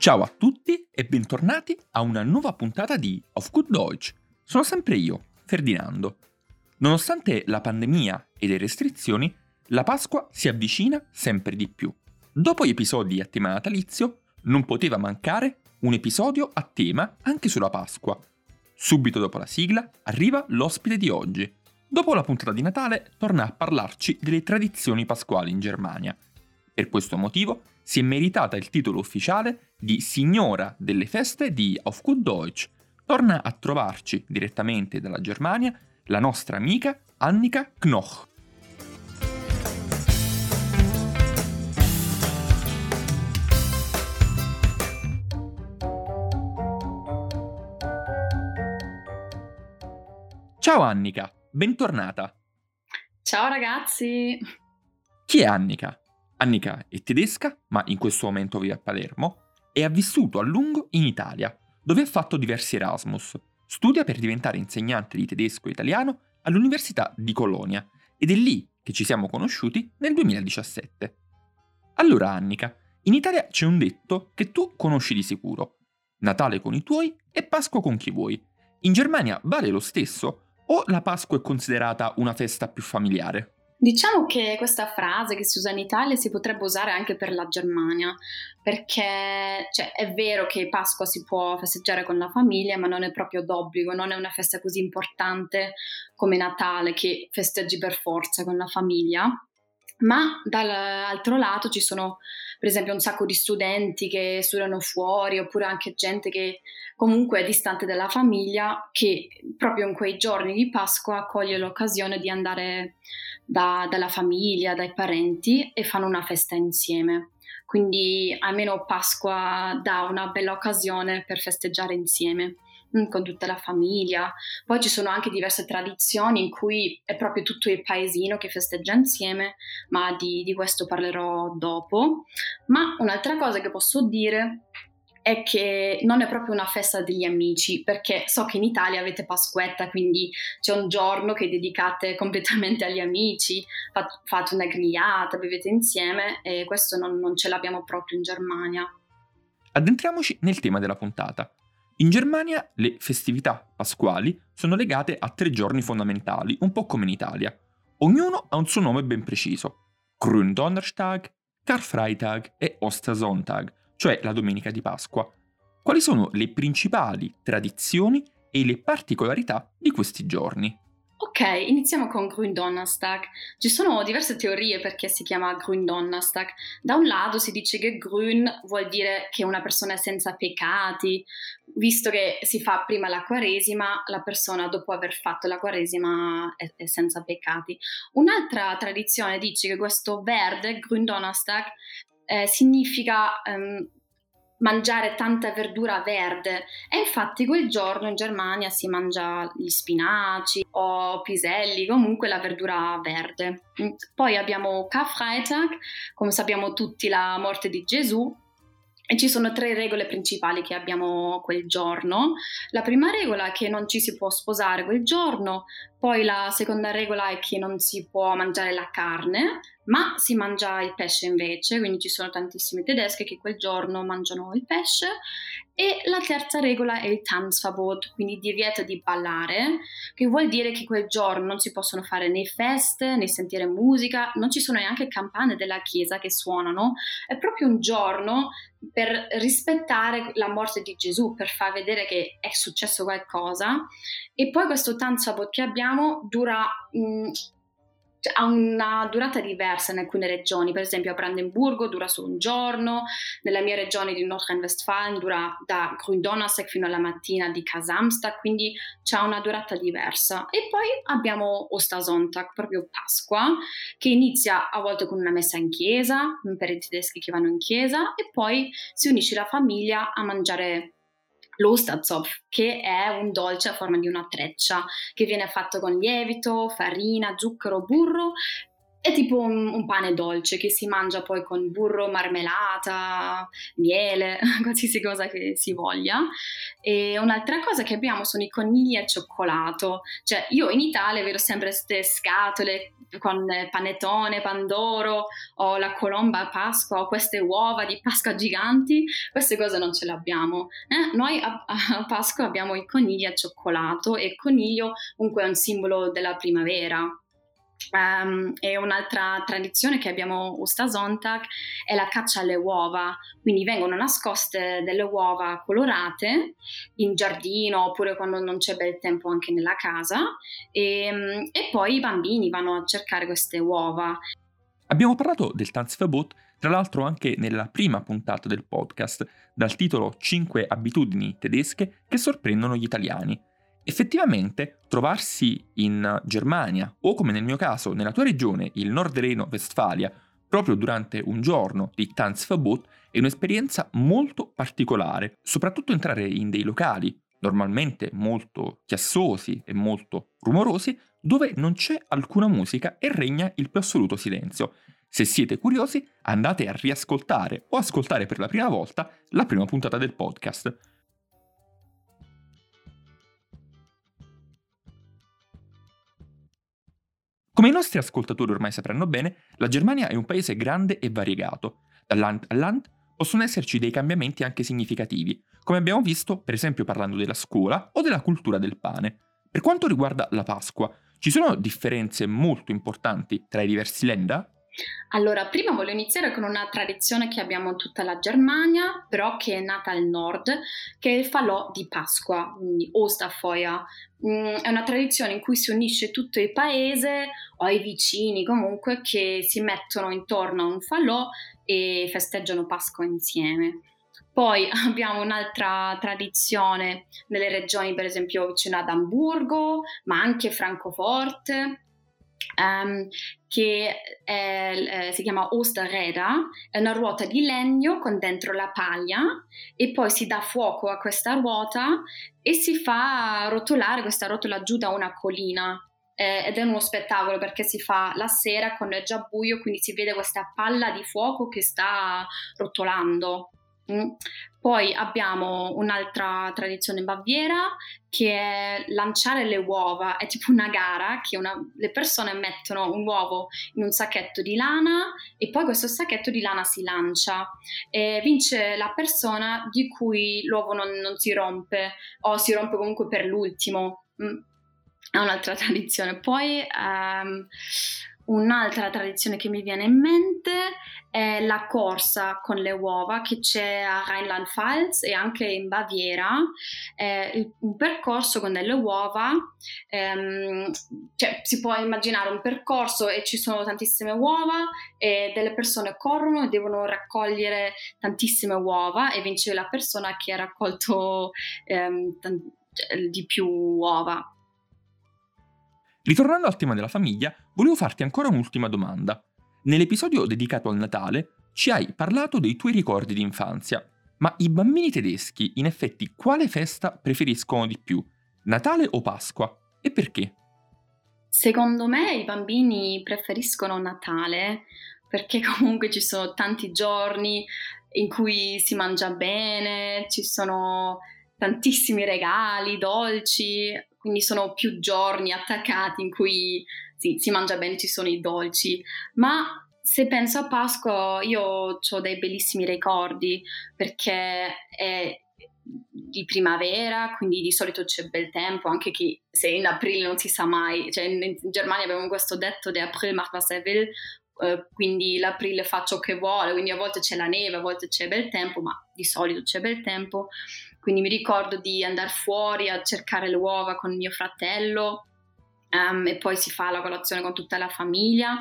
Ciao a tutti e bentornati a una nuova puntata di Auf Good Deutsch. Sono sempre io, Ferdinando. Nonostante la pandemia e le restrizioni, la Pasqua si avvicina sempre di più. Dopo gli episodi a tema natalizio, non poteva mancare un episodio a tema anche sulla Pasqua. Subito dopo la sigla arriva l'ospite di oggi. Dopo la puntata di Natale torna a parlarci delle tradizioni pasquali in Germania. Per questo motivo si è meritata il titolo ufficiale di Signora delle feste di Auf Gut Deutsch. Torna a trovarci direttamente dalla Germania la nostra amica Annika Knoch. Ciao Annika, bentornata. Ciao ragazzi. Chi è Annika? Annika è tedesca, ma in questo momento vive a Palermo, e ha vissuto a lungo in Italia, dove ha fatto diversi Erasmus. Studia per diventare insegnante di tedesco e italiano all'Università di Colonia ed è lì che ci siamo conosciuti nel 2017. Allora Annika, in Italia c'è un detto che tu conosci di sicuro. Natale con i tuoi e Pasqua con chi vuoi. In Germania vale lo stesso o la Pasqua è considerata una festa più familiare? Diciamo che questa frase che si usa in Italia si potrebbe usare anche per la Germania, perché cioè, è vero che Pasqua si può festeggiare con la famiglia, ma non è proprio d'obbligo, non è una festa così importante come Natale che festeggi per forza con la famiglia. Ma dall'altro lato ci sono per esempio un sacco di studenti che studiano fuori oppure anche gente che comunque è distante dalla famiglia che proprio in quei giorni di Pasqua coglie l'occasione di andare da, dalla famiglia, dai parenti e fanno una festa insieme. Quindi almeno Pasqua dà una bella occasione per festeggiare insieme mm, con tutta la famiglia. Poi ci sono anche diverse tradizioni in cui è proprio tutto il paesino che festeggia insieme, ma di, di questo parlerò dopo. Ma un'altra cosa che posso dire è che non è proprio una festa degli amici, perché so che in Italia avete Pasquetta, quindi c'è un giorno che dedicate completamente agli amici, fate una grigliata, bevete insieme e questo non, non ce l'abbiamo proprio in Germania. Addentriamoci nel tema della puntata. In Germania le festività pasquali sono legate a tre giorni fondamentali, un po' come in Italia. Ognuno ha un suo nome ben preciso. Gründonnerstag, Karfreitag e Ostersonntag, cioè la domenica di Pasqua. Quali sono le principali tradizioni e le particolarità di questi giorni? Ok, iniziamo con Gründonnerstag. Ci sono diverse teorie perché si chiama Gründonnerstag. Da un lato si dice che Grün vuol dire che una persona è senza peccati, visto che si fa prima la Quaresima, la persona dopo aver fatto la Quaresima è, è senza peccati. Un'altra tradizione dice che questo verde, Gründonnerstag, eh, significa ehm, mangiare tanta verdura verde e infatti quel giorno in Germania si mangia gli spinaci o piselli, comunque la verdura verde. Poi abbiamo Karfreitag, come sappiamo tutti la morte di Gesù ci sono tre regole principali che abbiamo quel giorno. La prima regola è che non ci si può sposare quel giorno, poi la seconda regola è che non si può mangiare la carne, ma si mangia il pesce invece, quindi ci sono tantissime tedesche che quel giorno mangiano il pesce. E la terza regola è il Tanzverbot, quindi divieto di ballare, che vuol dire che quel giorno non si possono fare né feste né sentire musica, non ci sono neanche campane della chiesa che suonano, è proprio un giorno per rispettare la morte di Gesù, per far vedere che è successo qualcosa. E poi questo Tanzverbot che abbiamo dura... Mh, mm, cioè, ha una durata diversa in alcune regioni, per esempio a Brandenburgo dura solo un giorno, nella mia regione di Nordrhein-Westfalen dura da Gründonnerstag fino alla mattina di Kasamstag, quindi c'è una durata diversa. E poi abbiamo Ostersonntag, proprio Pasqua, che inizia a volte con una messa in chiesa, per i tedeschi che vanno in chiesa, e poi si unisce la famiglia a mangiare l'Osterzopf, che è un dolce a forma di una treccia che viene fatto con lievito, farina, zucchero, burro è tipo un, un, pane dolce che si mangia poi con burro, marmellata, miele, qualsiasi cosa che si voglia. E un'altra cosa che abbiamo sono i conigli al cioccolato. Cioè, io in Italia vedo sempre queste scatole con panettone, pandoro o la colomba a Pasqua o queste uova di Pasqua giganti. Queste cose non ce le abbiamo. Eh? Noi a, a Pasqua abbiamo i conigli al cioccolato e il coniglio comunque è un simbolo della primavera. Um, e un'altra tradizione che abbiamo Usta Zontag è la caccia alle uova, quindi vengono nascoste delle uova colorate in giardino oppure quando non c'è bel tempo anche nella casa. E, ehm, e poi i bambini vanno a cercare queste uova. Abbiamo parlato del Tanzverbot tra l'altro anche nella prima puntata del podcast dal titolo 5 abitudini tedesche che sorprendono gli italiani Effettivamente, trovarsi in Germania o come nel mio caso nella tua regione, il Nord Reno-Westfalia, proprio durante un giorno di Tanzverbot è un'esperienza molto particolare, soprattutto entrare in dei locali normalmente molto chiassosi e molto rumorosi, dove non c'è alcuna musica e regna il più assoluto silenzio. Se siete curiosi, andate a riascoltare o ascoltare per la prima volta la prima puntata del podcast. Come i nostri ascoltatori ormai sapranno bene, la Germania è un paese grande e variegato. Da land a land possono esserci dei cambiamenti anche significativi, come abbiamo visto per esempio parlando della scuola o della cultura del pane. Per quanto riguarda la Pasqua, ci sono differenze molto importanti tra i diversi länder? Allora, prima voglio iniziare con una tradizione che abbiamo in tutta la Germania, però che è nata al nord, che è il falò di Pasqua, quindi Osterfeuer. Mm, è una tradizione in cui si unisce tutto il paese o i vicini comunque che si mettono intorno a un falò e festeggiano Pasqua insieme. Poi abbiamo un'altra tradizione nelle regioni, per esempio vicino ad Amburgo, ma anche Francoforte, um, che è, eh, si chiama Osterreda, è una ruota di legno con dentro la paglia e poi si dà fuoco a questa ruota e si fa rotolare questa rotola giù da una collina. Eh, ed è uno spettacolo perché si fa la sera quando è già buio, quindi si vede questa palla di fuoco che sta rotolando. Mm. Poi abbiamo un'altra tradizione Baviera che è lanciare le uova, è tipo una gara che una, le persone mettono un uovo in un sacchetto di lana e poi questo sacchetto di lana si lancia e vince la persona di cui l'uovo non, non si rompe o si rompe comunque per l'ultimo. Mm. È un'altra tradizione. Poi um, Un'altra tradizione che mi viene in mente è la corsa con le uova che c'è a Rheinland-Pfalz e anche in Baviera, è un percorso con delle uova, ehm, cioè si può immaginare un percorso e ci sono tantissime uova e delle persone corrono e devono raccogliere tantissime uova e vince la persona che ha raccolto ehm, t- di più uova. Ritornando al tema della famiglia, volevo farti ancora un'ultima domanda. Nell'episodio dedicato al Natale ci hai parlato dei tuoi ricordi di infanzia, ma i bambini tedeschi in effetti quale festa preferiscono di più? Natale o Pasqua? E perché? Secondo me i bambini preferiscono Natale perché comunque ci sono tanti giorni in cui si mangia bene, ci sono tantissimi regali, dolci, quindi sono più giorni attaccati in cui sì, si mangia bene, ci sono i dolci, ma se penso a Pasqua io ho dei bellissimi ricordi perché è di primavera, quindi di solito c'è bel tempo, anche che se in aprile non si sa mai, cioè in, in Germania abbiamo questo detto de April macht was er will, eh, quindi l'aprile fa ciò che vuole, quindi a volte c'è la neve, a volte c'è bel tempo, ma di solito c'è bel tempo. Quindi mi ricordo di andare fuori a cercare le uova con mio fratello Um, e poi si fa la colazione con tutta la famiglia.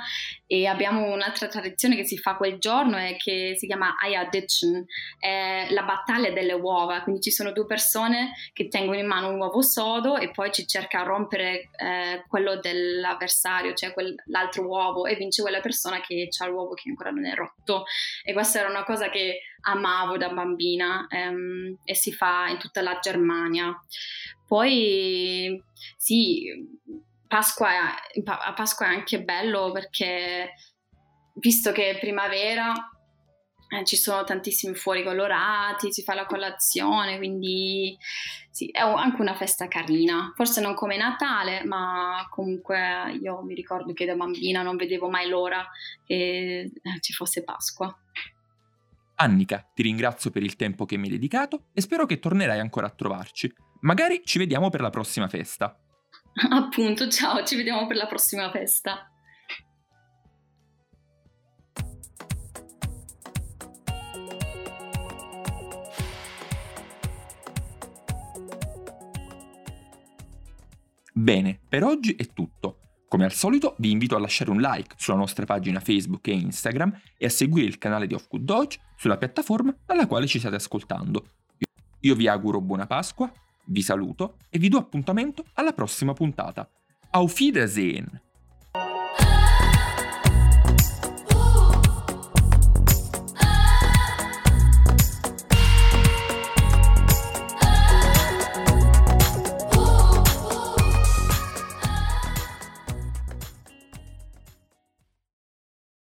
E abbiamo un'altra tradizione che si fa quel giorno e che si chiama Ayaditchen, è la battaglia delle uova, quindi ci sono due persone che tengono in mano un uovo sodo e poi ci cerca a rompere eh, quello dell'avversario, cioè quel, l'altro uovo e vince quella persona che ha l'uovo che ancora non è rotto. E questa era una cosa che amavo da bambina ehm, e si fa in tutta la Germania. Poi sì, Pasqua a Pasqua è anche bello perché visto che è primavera eh, ci sono tantissimi fuori colorati, si fa la colazione, quindi sì, è anche una festa carina. Forse non come Natale, ma comunque io mi ricordo che da bambina non vedevo mai l'ora che eh, ci fosse Pasqua. Annika, ti ringrazio per il tempo che mi hai dedicato e spero che tornerai ancora a trovarci. Magari ci vediamo per la prossima festa. Appunto, ciao, ci vediamo per la prossima festa. Bene, per oggi è tutto. Come al solito vi invito a lasciare un like sulla nostra pagina Facebook e Instagram e a seguire il canale di Off Good Dodge sulla piattaforma dalla quale ci state ascoltando. Io vi auguro buona Pasqua, vi saluto e vi do appuntamento alla prossima puntata. Auf Wiedersehen!